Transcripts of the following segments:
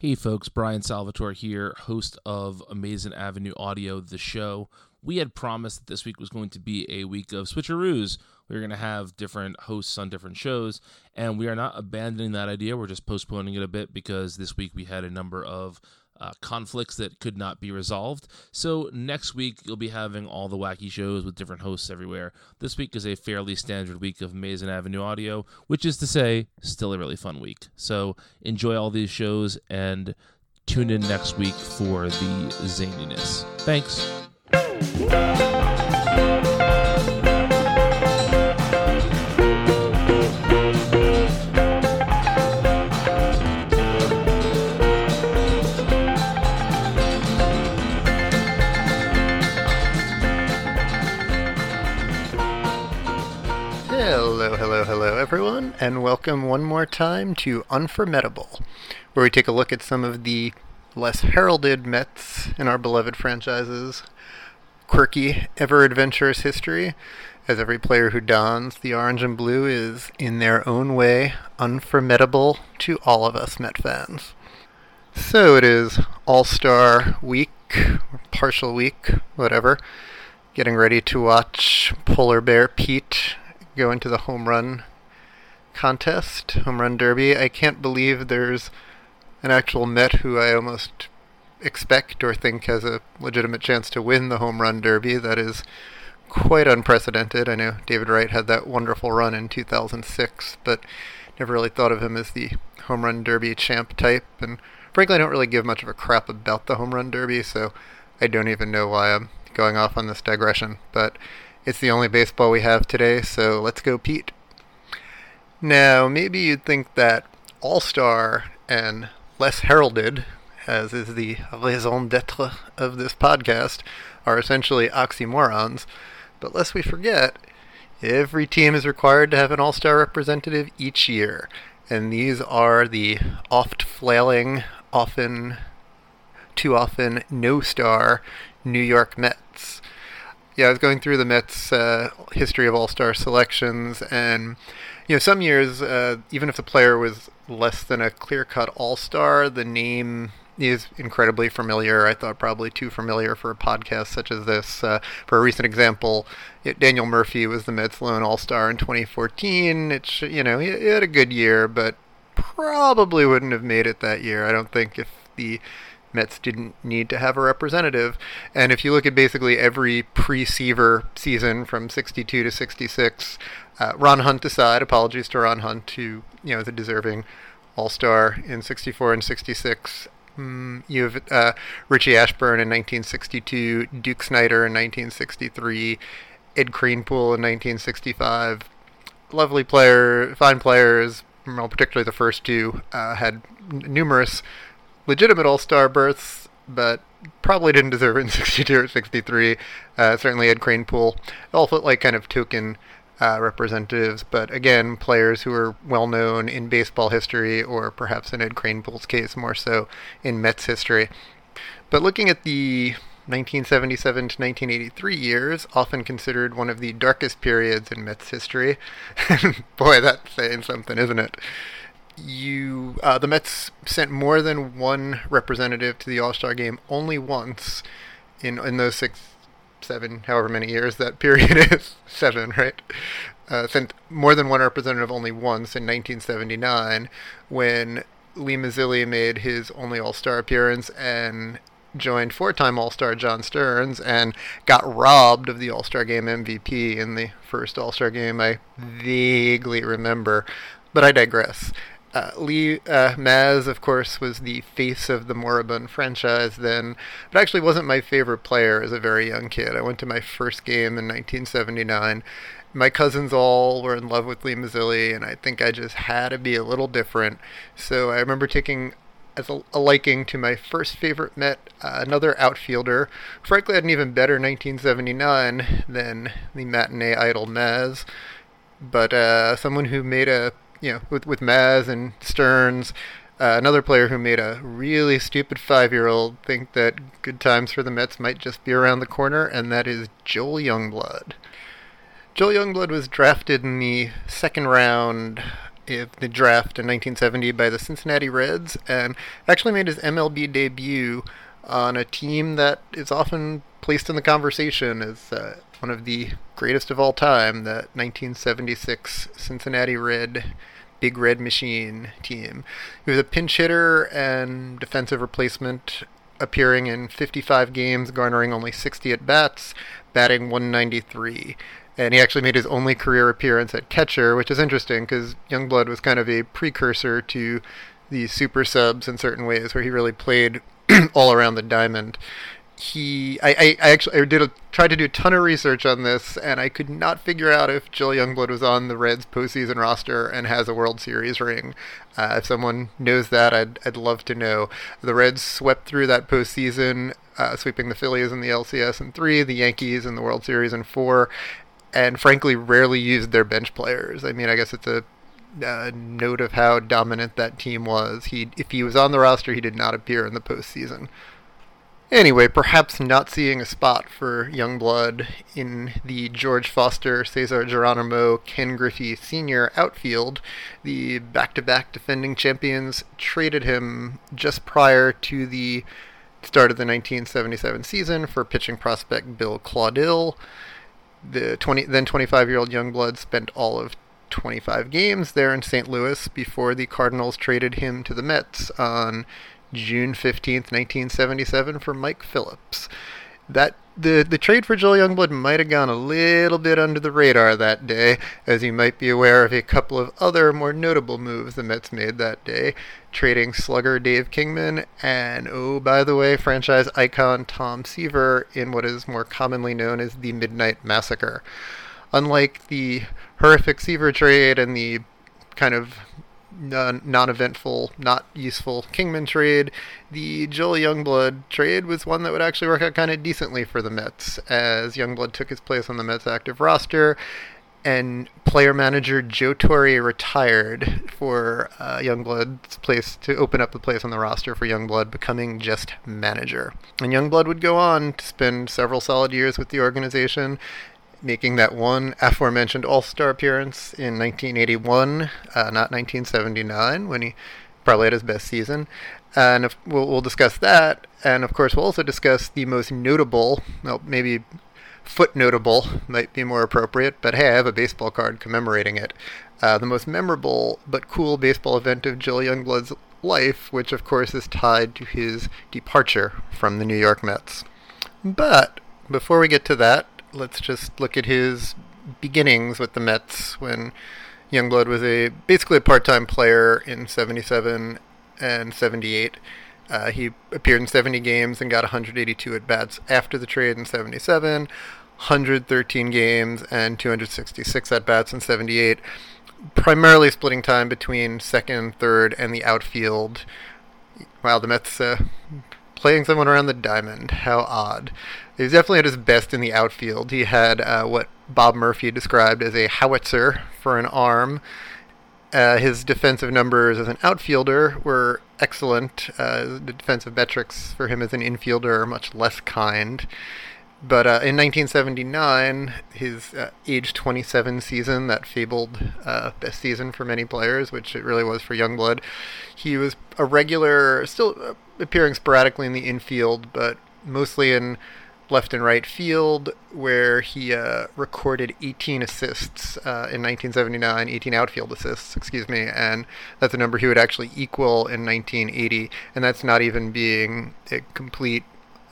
Hey folks, Brian Salvatore here, host of Amazing Avenue Audio, the show. We had promised that this week was going to be a week of switcheroos. We were going to have different hosts on different shows, and we are not abandoning that idea. We're just postponing it a bit because this week we had a number of uh, conflicts that could not be resolved. So next week you'll be having all the wacky shows with different hosts everywhere. This week is a fairly standard week of Amazing Avenue Audio, which is to say, still a really fun week. So enjoy all these shows and tune in next week for the zaniness. Thanks. And welcome one more time to Unformidable, where we take a look at some of the less heralded Mets in our beloved franchises' quirky, ever adventurous history, as every player who dons the orange and blue is, in their own way, unformidable to all of us Met fans. So it is All Star Week, partial week, whatever. Getting ready to watch Polar Bear Pete go into the home run contest, home run derby. I can't believe there's an actual Met who I almost expect or think has a legitimate chance to win the home run derby. That is quite unprecedented. I know David Wright had that wonderful run in 2006, but never really thought of him as the home run derby champ type. And frankly, I don't really give much of a crap about the home run derby, so I don't even know why I'm going off on this digression. But it's the only baseball we have today, so let's go, Pete. Now, maybe you'd think that All Star and less heralded, as is the raison d'etre of this podcast, are essentially oxymorons. But lest we forget, every team is required to have an All Star representative each year. And these are the oft flailing, often, too often, no star New York Mets. Yeah, I was going through the Mets' uh, history of All Star selections, and you know, some years, uh, even if the player was less than a clear-cut All Star, the name is incredibly familiar. I thought probably too familiar for a podcast such as this. Uh, for a recent example, it, Daniel Murphy was the Mets' lone All Star in 2014. It's you know he, he had a good year, but probably wouldn't have made it that year. I don't think if the Mets didn't need to have a representative. And if you look at basically every pre-Seaver season from 62 to 66, uh, Ron Hunt aside, apologies to Ron Hunt, who you know is a deserving All-Star in 64 and 66. Mm, you have uh, Richie Ashburn in 1962, Duke Snider in 1963, Ed Kranepool in 1965. Lovely player, fine players. Well, particularly the first two uh, had n- numerous legitimate All Star berths, but probably didn't deserve it in 62 or 63. Uh, certainly Ed Kranepool. All felt like kind of token uh, representatives, but again, players who are well known in baseball history, or perhaps in Ed Kranepool's case, more so in Mets history. But looking at the 1977 to 1983 years, often considered one of the darkest periods in Mets history. Boy, that's saying something, isn't it? You uh, the Mets sent more than one representative to the All Star game only once in in those six, seven, however many years that period is seven, right? Uh, sent more than one representative only once in 1979 when Lee Mazzilli made his only All Star appearance and joined four-time All-Star John Stearns and got robbed of the All-Star Game MVP in the first All-Star Game I vaguely remember, but I digress. Uh, Lee uh, Maz, of course, was the face of the Moribund franchise then, but actually wasn't my favorite player as a very young kid. I went to my first game in 1979. My cousins all were in love with Lee Mazzilli, and I think I just had to be a little different. So I remember taking as a, a, liking to my first favorite Met, uh, another outfielder. Frankly, had an even better 1979 than the matinee idol Maz, but uh, someone who made a you know with with Maz and Stearns. Uh, another player who made a really stupid five-year-old think that good times for the Mets might just be around the corner, and that is Joel Youngblood. Joel Youngblood was drafted in the second round of the draft in 1970 by the Cincinnati Reds and actually made his MLB debut on a team that is often placed in the conversation as uh, one of the greatest of all time, that 1976 Cincinnati Red Big Red Machine team. He was a pinch hitter and defensive replacement, appearing in 55 games, garnering only 60 at bats, batting 193 and he actually made his only career appearance at catcher, which is interesting because Youngblood was kind of a precursor to the super subs in certain ways, where he really played all around the diamond. He, I, I, I actually I did a, tried to do a ton of research on this, and I could not figure out if Joel Youngblood was on the Reds postseason roster and has a World Series ring. Uh, if someone knows that, I'd, I'd love to know. The Reds swept through that postseason, uh, sweeping the Phillies in the LCS in three, the Yankees in the World Series in four, and frankly rarely used their bench players. I mean, I guess it's a uh, note of how dominant that team was. He, if he was on the roster, he did not appear in the postseason. Anyway, perhaps not seeing a spot for Youngblood in the George Foster, Cesar Geronimo, Ken Griffey Sr. outfield, the back-to-back defending champions traded him just prior to the start of the 1977 season for pitching prospect Bill Caudill the 20 then 25 year old Youngblood spent all of 25 games there in St. Louis before the Cardinals traded him to the Mets on June 15th, 1977 for Mike Phillips. That the the trade for Joel Youngblood might have gone a little bit under the radar that day, as you might be aware of a couple of other more notable moves the Mets made that day, trading slugger Dave Kingman and oh by the way, franchise icon Tom Seaver in what is more commonly known as the Midnight Massacre. Unlike the horrific Seaver trade and the kind of non-eventful, not useful Kingman trade. The Joel Youngblood trade was one that would actually work out kind of decently for the Mets, as Youngblood took his place on the Mets active roster, and player manager Joe Torre retired for uh, Youngblood's place to open up the place on the roster for Youngblood, becoming just manager. And Youngblood would go on to spend several solid years with the organization making that one aforementioned All Star appearance in 1981, uh, not 1979, when he probably had his best season. And if, we'll, we'll discuss that. And of course, we'll also discuss the most notable, well, maybe footnotable might be more appropriate, but hey, I have a baseball card commemorating it. Uh, the most memorable but cool baseball event of Joel Youngblood's life, which of course is tied to his departure from the New York Mets. But before we get to that, let's just look at his beginnings with the Mets when Youngblood was a basically a part-time player in 77 and 78. Uh, he appeared in 70 games and got 182 at bats after the trade in 77, 113 games and 266 at bats in 78, primarily splitting time between second, third, and the outfield. Wow, the Mets uh, playing someone around the diamond. How odd. He was definitely at his best in the outfield. He had uh, what Bob Murphy described as a howitzer for an arm. Uh, his defensive numbers as an outfielder were excellent. Uh, the defensive metrics for him as an infielder are much less kind. But uh, in 1979, his uh, age 27 season, that fabled uh, best season for many players, which it really was for Youngblood, he was a regular, still uh, appearing sporadically in the infield, but mostly in left and right field, where he uh, recorded 18 assists uh, in 1979, 18 outfield assists, excuse me, and that's a number he would actually equal in 1980, and that's not even being a complete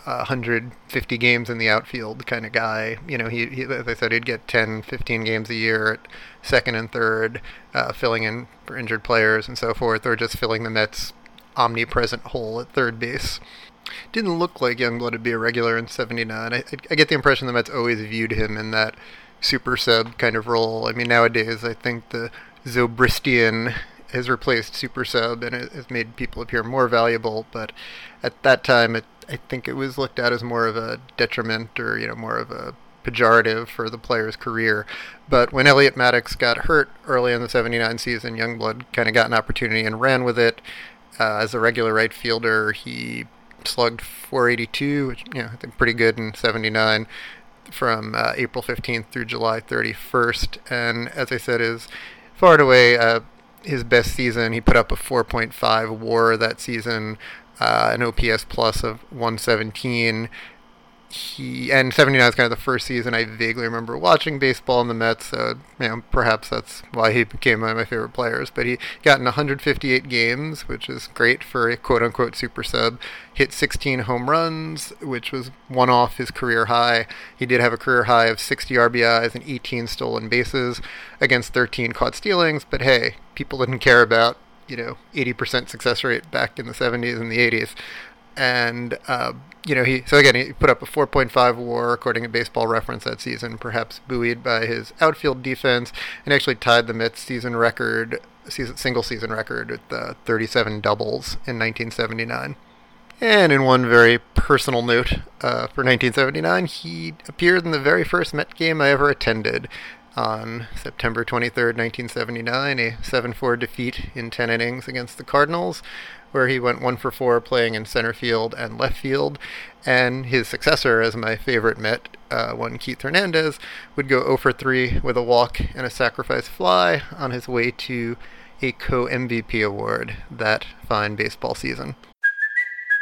uh, 150 games in the outfield kind of guy. You know, he, he, as I said, he'd get 10, 15 games a year at second and third, uh, filling in for injured players and so forth, or just filling the Mets' omnipresent hole at third base didn't look like Youngblood would be a regular in '79. I, I get the impression the Mets always viewed him in that super sub kind of role. I mean, nowadays I think the Zobristian has replaced Super Sub and it has made people appear more valuable. But at that time, it, I think it was looked at as more of a detriment or you know more of a pejorative for the player's career. But when Elliot Maddox got hurt early in the 79 season, Youngblood kind of got an opportunity and ran with it. Uh, as a regular right fielder, he slugged 482, which you know I think pretty good in 79 from uh, April 15th through July 31st. And as I said, is far and away uh, his best season. He put up a 4.5 WAR that season, uh, an OPS plus of 117 he and 79 is kind of the first season I vaguely remember watching baseball in the Mets. So you know, perhaps that's why he became one of my favorite players. But he got in 158 games, which is great for a quote unquote super sub. Hit 16 home runs, which was one off his career high. He did have a career high of 60 RBIs and 18 stolen bases against 13 caught stealings. But hey, people didn't care about you know 80% success rate back in the 70s and the 80s and uh, you know he so again he put up a 4.5 WAR according to Baseball Reference that season, perhaps buoyed by his outfield defense, and actually tied the Mets season record, season, single season record with uh, 37 doubles in 1979. And in one very personal note, uh, for 1979, he appeared in the very first Met game I ever attended on September 23rd, 1979, a 7-4 defeat in 10 innings against the Cardinals where he went one for four playing in center field and left field. And his successor, as my favorite Met, uh, one Keith Hernandez, would go 0 for 3 with a walk and a sacrifice fly on his way to a co MVP award that fine baseball season.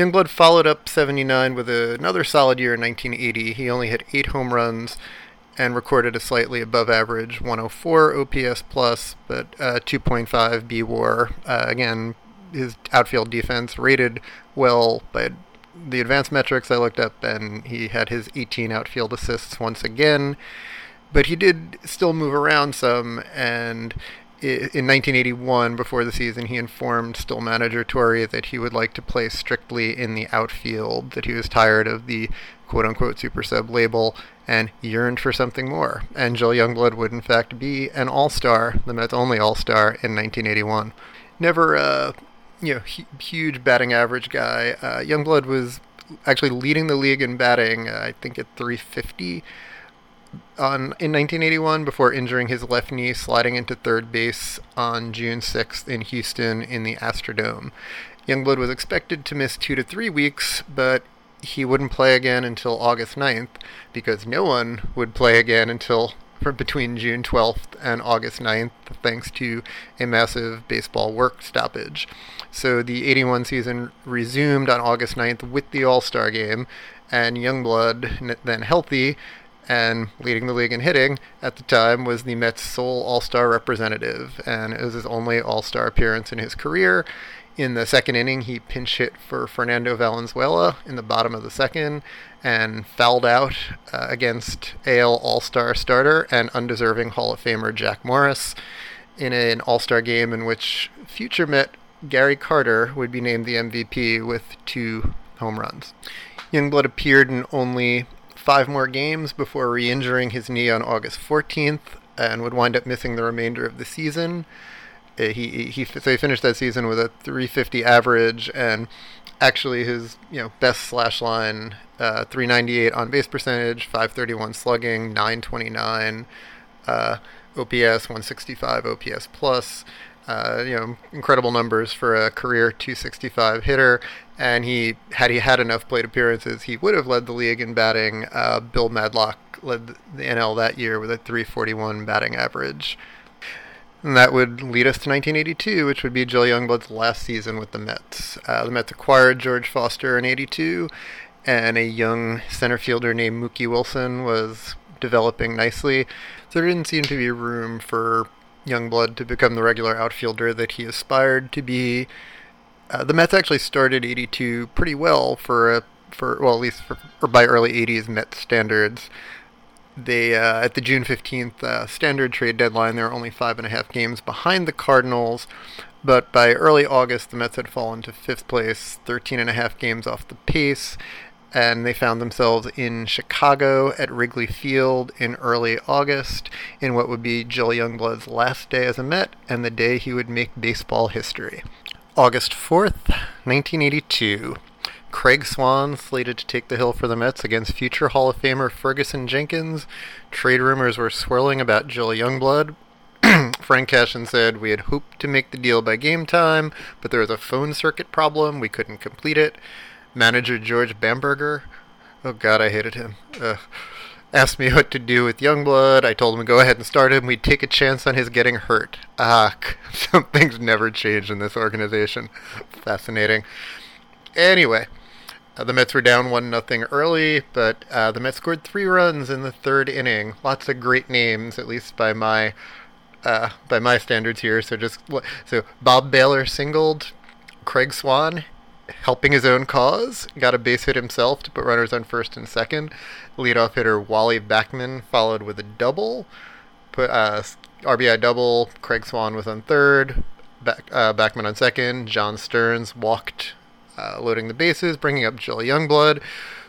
Youngblood followed up 79 with another solid year in 1980. He only hit eight home runs and recorded a slightly above average 104 OPS plus, but uh, 2.5 B WAR. Uh, again, his outfield defense rated well by the advanced metrics I looked up, and he had his 18 outfield assists once again. But he did still move around some, and in 1981, before the season, he informed still manager Torre that he would like to play strictly in the outfield, that he was tired of the quote unquote super sub label and yearned for something more. And Joel Youngblood would, in fact, be an all star, the Mets' only all star, in 1981. Never, a you know, hu- huge batting average guy. Uh, Youngblood was actually leading the league in batting, uh, I think at 350 on in 1981 before injuring his left knee sliding into third base on June 6th in Houston in the Astrodome. Youngblood was expected to miss 2 to 3 weeks, but he wouldn't play again until August 9th because no one would play again until between June 12th and August 9th thanks to a massive baseball work stoppage. So the 81 season resumed on August 9th with the All-Star game and Youngblood then healthy and leading the league in hitting at the time was the Mets' sole All-Star representative, and it was his only All-Star appearance in his career. In the second inning, he pinch hit for Fernando Valenzuela in the bottom of the second and fouled out uh, against AL All-Star starter and undeserving Hall of Famer Jack Morris in an All-Star game in which future Met Gary Carter would be named the MVP with two home runs. Youngblood appeared in only five more games before re-injuring his knee on August 14th and would wind up missing the remainder of the season. Uh, he, he so he finished that season with a 350 average and actually his you know best slash line uh, 398 on base percentage 531 slugging 929 uh, OPS 165 OPS plus Uh, you know, incredible numbers for a career 265 hitter, and he had he had enough plate appearances, he would have led the league in batting. Uh, Bill Madlock led the NL that year with a 341 batting average. And that would lead us to 1982, which would be Joe Youngblood's last season with the Mets. Uh, the Mets acquired George Foster in 82, and a young center fielder named Mookie Wilson was developing nicely. So there didn't seem to be room for Youngblood to become the regular outfielder that he aspired to be. Uh, the Mets actually started 82 pretty well for a, for well at least for, or by early 80s Mets standards they uh, at the June 15th uh, standard trade deadline, they were only five and a half games behind the Cardinals. But by early August, the Mets had fallen to fifth place, 13 and a half games off the pace, and they found themselves in Chicago at Wrigley Field in early August in what would be Joe Youngblood's last day as a Met and the day he would make baseball history. August 4th, 1982. Craig Swan slated to take the hill for the Mets against future Hall of Famer Ferguson Jenkins. Trade rumors were swirling about Joel Youngblood. Frank Cashen said we had hoped to make the deal by game time, but there was a phone circuit problem. We couldn't complete it. Manager George Bamberger, oh God, I hated him. Asked me what to do with Youngblood. I told him to go ahead and start him. We'd take a chance on his getting hurt. Ah, some things never change in this organization. Fascinating. Anyway, uh, the Mets were down one nothing early, but uh, the Mets scored three runs in the third inning. Lots of great names, at least by my uh, by my standards here. So just so Bob Bailor singled, Craig Swan helping his own cause got a base hit himself to put runners on first and second. Leadoff hitter Wally Backman followed with a double. Put uh, RBI double. Craig Swan was on third. Back, uh, Backman on second. John Stearns walked uh, loading the bases, bringing up Joel Youngblood,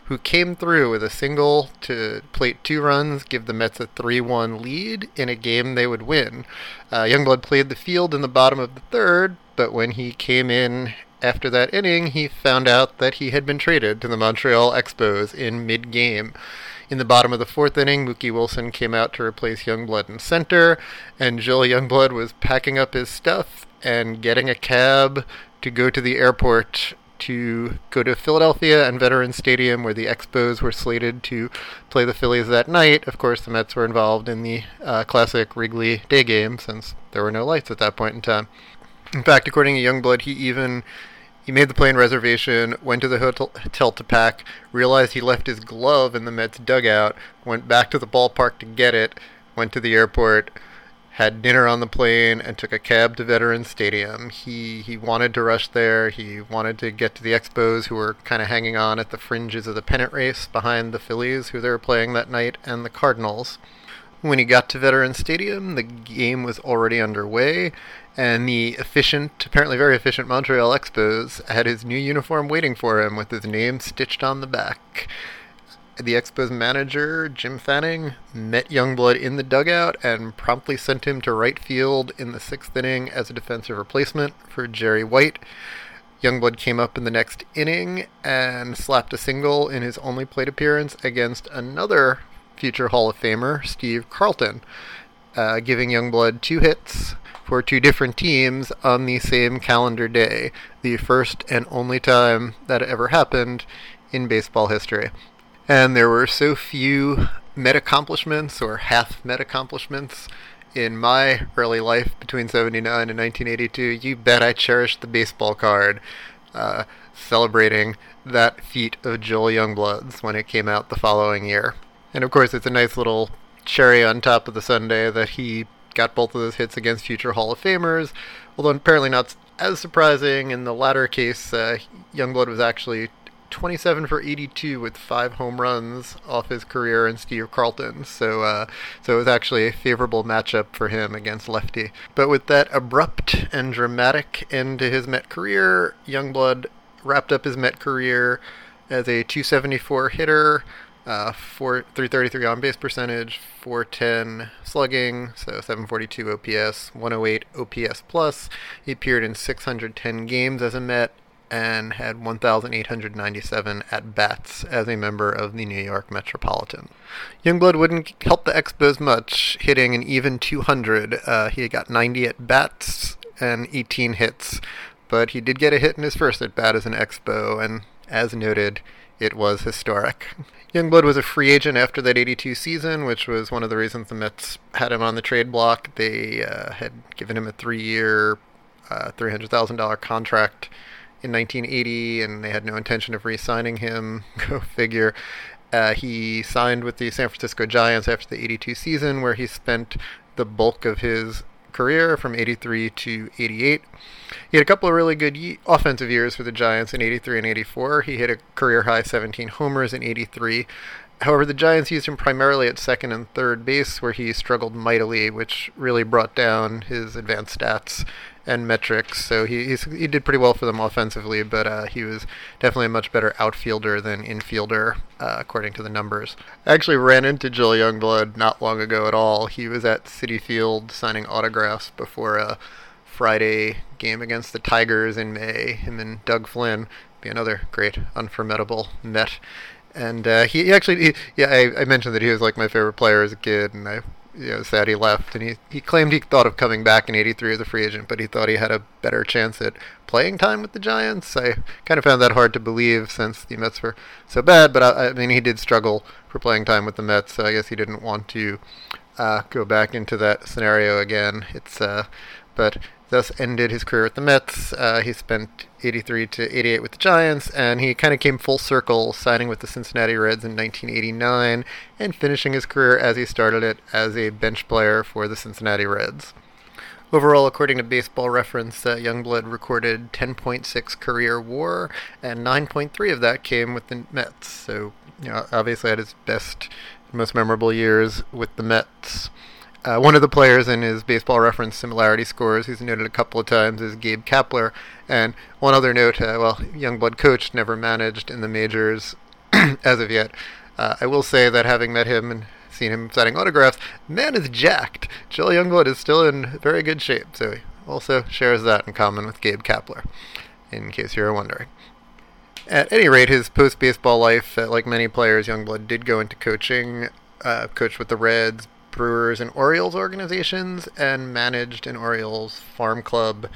who came through with a single to plate two runs, give the Mets a 3 1 lead in a game they would win. Uh, Youngblood played the field in the bottom of the third, but when he came in after that inning, he found out that he had been traded to the Montreal Expos in mid game. In the bottom of the fourth inning, Mookie Wilson came out to replace Youngblood in center, and Joel Youngblood was packing up his stuff and getting a cab to go to the airport to go to Philadelphia and Veterans Stadium, where the Expos were slated to play the Phillies that night. Of course, the Mets were involved in the uh, classic Wrigley day game since there were no lights at that point in time. In fact, according to Youngblood, he even he made the plane reservation, went to the hotel, to pack, realized he left his glove in the Mets dugout, went back to the ballpark to get it, went to the airport, had dinner on the plane and took a cab to Veterans Stadium. He he wanted to rush there. He wanted to get to the Expos, who were kind of hanging on at the fringes of the pennant race behind the Phillies, who they were playing that night, and the Cardinals. When he got to Veterans Stadium, the game was already underway, and the efficient, apparently very efficient Montreal Expos had his new uniform waiting for him with his name stitched on the back the Expos manager, Jim Fanning, met Youngblood in the dugout and promptly sent him to right field in the sixth inning as a defensive replacement for Jerry White. Youngblood came up in the next inning and slapped a single in his only plate appearance against another future Hall of Famer, Steve Carlton, uh, giving Youngblood two hits for two different teams on the same calendar day, the first and only time that ever happened in baseball history. And there were so few Met accomplishments or half Met accomplishments in my early life between 79 and 1982. You bet I cherished the baseball card uh, celebrating that feat of Joel Youngblood's when it came out the following year. And of course, it's a nice little cherry on top of the Sunday that he got both of those hits against future Hall of Famers, although apparently not as surprising. In the latter case, uh, Youngblood was actually 27 for 82 with five home runs off his career in Steve Carlton. So, uh, so it was actually a favorable matchup for him against lefty. But with that abrupt and dramatic end to his Met career, Youngblood wrapped up his Met career as a 274 hitter, uh, 4, 333 on base percentage, 410 slugging, so 742 OPS, 108 OPS plus. He appeared in 610 games as a Met and had 1,897 at bats as a member of the New York Metropolitan. Youngblood wouldn't help the Expos much, hitting an even 200. Uh, he got 90 at bats and 18 hits, but he did get a hit in his first at bat as an Expo, and as noted, it was historic. Youngblood was a free agent after that 82 season, which was one of the reasons the Mets had him on the trade block. They uh, had given him a three year, uh, $300,000 contract in 1980, and they had no intention of re signing him. Go figure. Uh, he signed with the San Francisco Giants after the 82 season, where he spent the bulk of his career from 83 to 88. He had a couple of really good ye- offensive years for the Giants in 83 and 84. He hit a career high 17 homers in 83. However, the Giants used him primarily at second and third base, where he struggled mightily, which really brought down his advanced stats and metrics. So he he did pretty well for them offensively, but uh, he was definitely a much better outfielder than infielder, uh, according to the numbers. I actually ran into Joel Youngblood not long ago at all. He was at Citi Field signing autographs before a Friday game against the Tigers in May. Him and Doug Flynn be another great unformidable Met. And uh, he, he, actually, he, yeah, I, I, mentioned that he was like my favorite player as a kid, and I, you know, sad he left. And he, he claimed he thought of coming back in '83 as a free agent, but he thought he had a better chance at playing time with the Giants. I kind of found that hard to believe since the Mets were so bad. But I, I mean, he did struggle for playing time with the Mets, so I guess he didn't want to uh, go back into that scenario again. It's uh, but thus ended his career with the Mets. Uh, he spent 83 to 88 with the Giants, and he kind of came full circle, signing with the Cincinnati Reds in 1989 and finishing his career as he started it as a bench player for the Cincinnati Reds. Overall, according to Baseball Reference, uh, Youngblood recorded 10.6 career WAR, and 9.3 of that came with the Mets. So, you know, obviously had his best, most memorable years with the Mets. Uh, one of the players in his baseball reference similarity scores, who's noted a couple of times, is Gabe Kapler. And one other note, uh, well, Youngblood coach never managed in the majors as of yet. Uh, I will say that having met him and seen him signing autographs, man is jacked. Joel Youngblood is still in very good shape, so he also shares that in common with Gabe Kapler, in case you were wondering. At any rate, his post baseball life, uh, like many players, Youngblood did go into coaching. Uh, coached with the Reds, Brewers and Orioles organizations and managed an Orioles farm club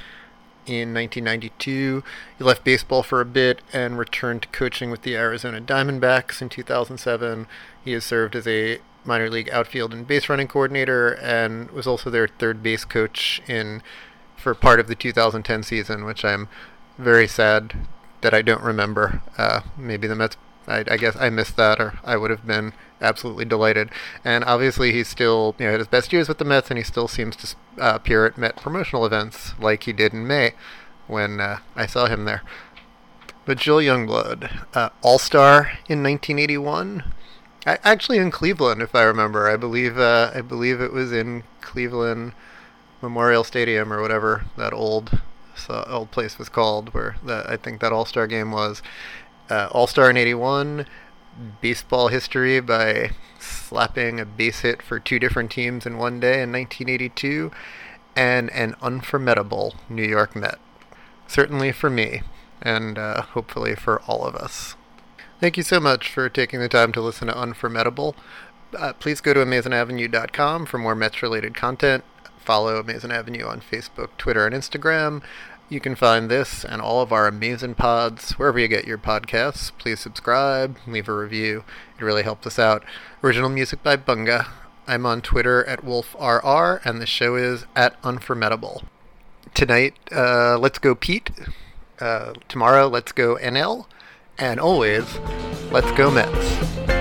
in 1992. He left baseball for a bit and returned to coaching with the Arizona Diamondbacks in 2007. He has served as a minor league outfield and base running coordinator and was also their third base coach in for part of the 2010 season, which I'm very sad that I don't remember. Uh, maybe the Mets I, I, guess I missed that, or I would have been absolutely delighted. And obviously, he's still you know had his best years with the Mets, and he still seems to uh, appear at Met promotional events like he did in May when uh, I saw him there. But Joel Youngblood, uh, All Star in 1981, I, actually in Cleveland, if I remember. I believe uh, I believe it was in Cleveland Memorial Stadium or whatever that old so old place was called, where that I think that All Star game was uh, All Star in 81, baseball history by slapping a base hit for two different teams in one day in 1982, and an unformidable New York Met. Certainly for me, and uh, hopefully for all of us. Thank you so much for taking the time to listen to Unformidable. Uh, please go to AmazingAvenue.com for more Mets related content. Follow Amazing Avenue on Facebook, Twitter, and Instagram. You can find this and all of our amazing pods wherever you get your podcasts. Please subscribe, leave a review. It really helps us out. Original music by Bunga. I'm on Twitter at WolfRR, and the show is at Unformidable. Tonight, uh, let's go Pete. Uh, tomorrow, let's go NL. And always, let's go Mets.